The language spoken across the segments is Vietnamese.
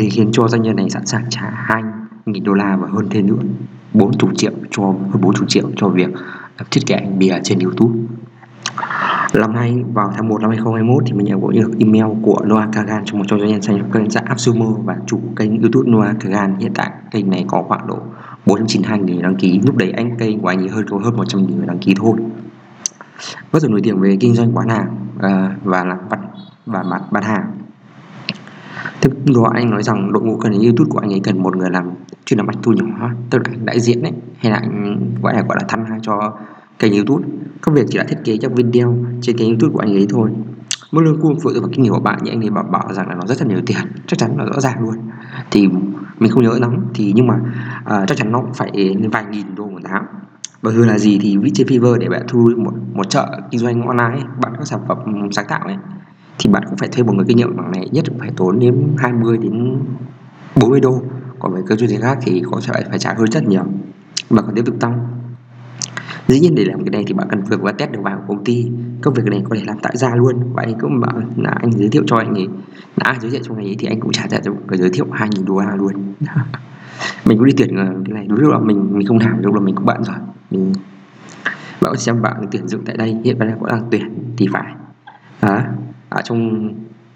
gì khiến cho doanh nhân này sẵn sàng trả 2 nghìn đô la và hơn thế nữa? 40 triệu cho, hơn 40 triệu cho việc à, thiết kế ảnh bìa trên YouTube. Năm nay, vào tháng 1 năm 2021 thì mình nhận được email của Noah Kagan trong một trong doanh nhân xanh kênh xã Absumer và chủ kênh YouTube Noah Kagan. Hiện tại, kênh này có khoảng độ 492 người đăng ký. Lúc đấy, anh kênh của anh ấy hơn có hơn 100 người đăng ký thôi. Rất là nổi tiếng về kinh doanh bán hàng à, và là bắt và mặt, bán hàng. Tức đó anh nói rằng đội ngũ cần YouTube của anh ấy cần một người làm chuyên làm bạch thu nhỏ tức là đại diện đấy hay là anh gọi là gọi là thăm cho kênh YouTube. Các việc chỉ là thiết kế các video trên kênh YouTube của anh ấy thôi. Mức lương cuông phụ thuộc vào kinh nghiệm của bạn nhưng anh ấy bảo bảo rằng là nó rất là nhiều tiền chắc chắn là rõ ràng luôn. Thì mình không nhớ lắm thì nhưng mà uh, chắc chắn nó cũng phải lên vài nghìn đô một tháng. Bởi vì là gì thì viết trên Fiverr để bạn thu một một chợ kinh doanh online bạn có sản phẩm sáng tạo ấy thì bạn cũng phải thuê một người kinh nghiệm bằng này nhất, phải tốn đến 20 đến 40 đô. Còn với cơ chuyên khác thì có thể phải trả hơn rất nhiều. Và còn tiếp tục tăng. Dĩ nhiên để làm cái này thì bạn cần việc và test được vào công ty. Công việc này có thể làm tại gia luôn. Và anh cũng bảo là anh giới thiệu cho anh ấy. Là ai giới thiệu cho anh ấy thì anh cũng trả trả cho người giới thiệu 2.000 đô la luôn. Mình cũng đi tuyển ờ, cái này đúng lúc là mình mình không làm, lúc là mình cũng bận rồi. Mình, bạn xem bạn tuyển dụng tại đây. Hiện tại có đang tuyển thì phải. Đó ở trong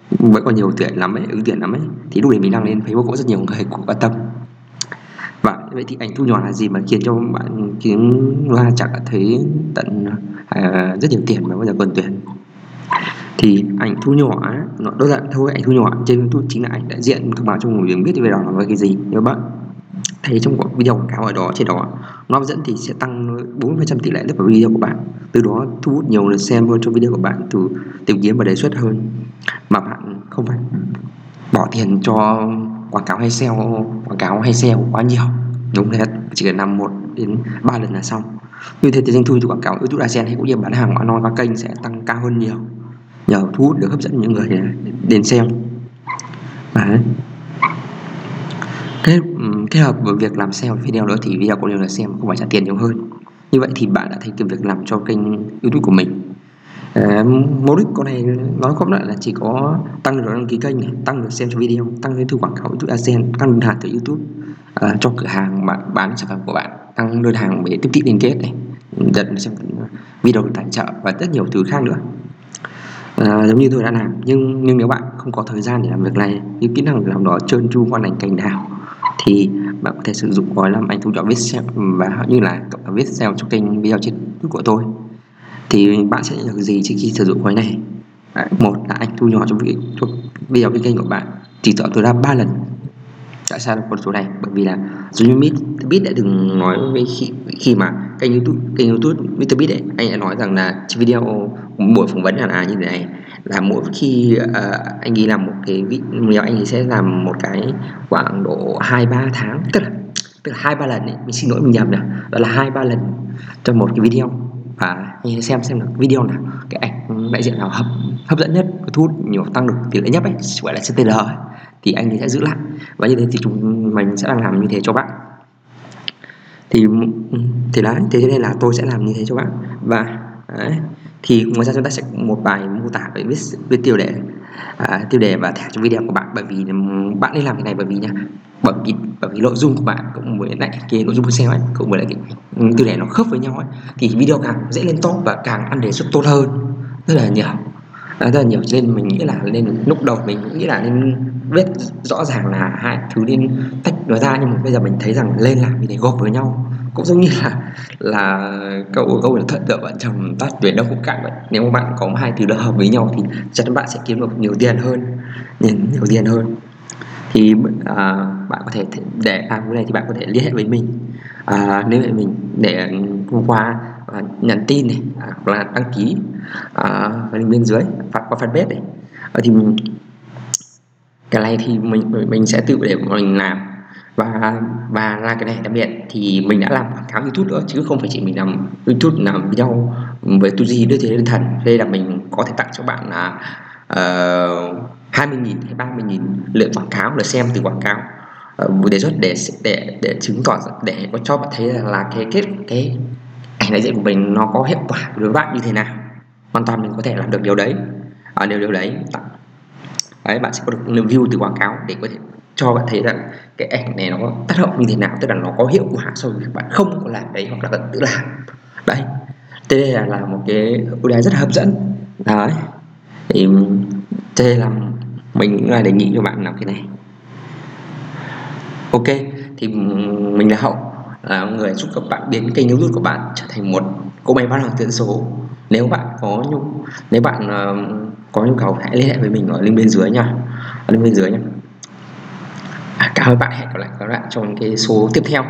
vẫn còn nhiều tiền lắm ấy ứng tiền lắm ấy. Thì lúc đấy mình đăng lên Facebook có rất nhiều người cũng quan tâm. Và vậy thì ảnh thu nhỏ là gì mà khiến cho bạn kiếm loa chẳng thấy tận à, rất nhiều tiền mà bây giờ còn tuyển thì ảnh thu nhỏ nó đơn giản thôi. Ảnh thu nhỏ trên YouTube chính là ảnh đại diện. Thông báo cho người biết về đó là cái gì nếu bạn thấy trong video quảng cáo ở đó trên đó nó dẫn thì sẽ tăng 40% tỷ lệ lượt vào video của bạn. Từ đó thu hút nhiều lượt xem hơn cho video của bạn từ tìm kiếm và đề xuất hơn. Mà bạn không phải bỏ tiền cho quảng cáo hay sale quảng cáo hay sale quá nhiều. Đúng thế chỉ cần năm một đến ba lần là xong. Như thế thì doanh thu từ quảng cáo YouTube AdSense hay cũng như bán hàng online qua kênh sẽ tăng cao hơn nhiều. Nhờ thu hút được hấp dẫn những người đến xem. Đấy kết kết hợp với việc làm sale video nữa thì video của đều là xem không phải trả tiền nhiều hơn. Như vậy thì bạn đã thấy cái việc làm cho kênh youtube của mình. À, mục đích con này nói cũng lại là chỉ có tăng được đăng ký kênh này tăng được xem cho video tăng doanh thu quảng cáo youtube à, adsense tăng đơn hàng từ youtube à, cho cửa hàng bạn bán sản phẩm của bạn tăng đơn hàng để tiếp thị liên kết này. Dẫn xem video tài trợ và rất nhiều thứ khác nữa. À, giống như tôi đã làm nhưng nhưng nếu bạn không có thời gian để làm việc này những kỹ năng làm đó trơn tru quan ảnh cành đào thì bạn có thể sử dụng gói làm ảnh thu nhỏ viết SEO và như là viết SEO cho kênh video trên YouTube của tôi. Thì bạn sẽ nhận được gì khi sử dụng gói này? Một là ảnh thu nhỏ cho video trên kênh của bạn. Chỉ chọn tối đa 3 lần. Tại sao con số này? Bởi vì là Jimmy biết đã từng nói với khi, khi mà kênh YouTube kênh YouTube Mr. Beat ấy anh đã nói rằng là video buổi phỏng vấn là như thế này là mỗi khi uh, anh ấy làm một cái video anh ấy sẽ làm một cái khoảng độ hai ba tháng tức là tức là hai ba lần ấy mình xin lỗi mình nhầm nè đó là hai ba lần trong một cái video. Và anh ấy xem xem là video nào cái ảnh đại diện nào hấp hấp dẫn nhất thu hút nhiều tăng được tỷ lệ nhất ấy gọi là CTR ấy thì anh ấy sẽ giữ lại. Và như thế thì chúng mình sẽ đang làm như thế cho bạn. Thì ừ, thì đấy thế nên là tôi sẽ làm như thế cho bạn. Và đấy, thì ngoài ra chúng ta sẽ một bài mô tả về viết với tiêu đề. À, tiêu đề và thẻ cho video của bạn. Bởi vì ừ, bạn nên làm cái này bởi vì nha bởi vì bởi vì nội dung của bạn cũng với lại cái nội dung video ấy cũng với lại cái ừ, tiêu đề nó khớp với nhau ấy. Thì video càng dễ lên top và càng ăn đề xuất tốt hơn. Rất là nhiều. Rất là nhiều. Nên mình nghĩ là nên lúc đầu mình cũng nghĩ là nên biết rõ ràng là hai thứ nên tách nó ra. Nhưng mà bây giờ mình thấy rằng lên làm thì để gộp với nhau cũng giống như là là câu câu là thuận lợi bạn chồng tắt tuyển đâu cũng cạn vậy. Nếu mà bạn có hai thứ đó hợp với nhau thì chắc chắn bạn sẽ kiếm được nhiều tiền hơn nhiều, nhiều tiền hơn. Thì à, bạn có thể để làm cái này thì bạn có thể liên hệ với mình. À, liên hệ mình để hôm qua à, nhắn tin này à, hoặc là đăng ký à, link bên dưới phát qua fanpage này. À, thì cái này thì mình mình sẽ tự để mình làm và và là cái này đặc biệt thì mình đã làm quảng cáo YouTube nữa chứ không phải chỉ mình làm YouTube làm video với tu gì đưa thế lên thần. Đây là mình có thể tặng cho bạn là ờ, uh, 20.000 hay 30.000 lượng quảng cáo là xem từ quảng cáo. Uh, đề xuất để để để chứng tỏ để có cho bạn thấy là, là cái kết cái ảnh đại diện của mình nó có hiệu quả đối với bạn như thế nào. Hoàn toàn mình có thể làm được điều đấy. Ở à, điều điều đấy đấy bạn sẽ có được review từ quảng cáo để có thể cho bạn thấy rằng cái ảnh này nó tác động như thế nào tức là nó có hiệu quả so với bạn không có làm đấy hoặc là bạn tự làm. Đấy. Thế đây là, là một cái ưu đãi rất hấp dẫn. Đấy. Thì thế là mình cũng là đề nghị cho bạn làm cái này. Ok. Thì mình là hậu là người giúp các bạn biến kênh youtube của bạn trở thành một cô máy bán hàng tiền số. Nếu bạn có nhu nếu bạn uh, có nhu cầu hãy liên hệ với mình ở link bên dưới nha. Ở link bên dưới nha cảm ơn bạn. Hẹn gặp lại các bạn trong cái số tiếp theo.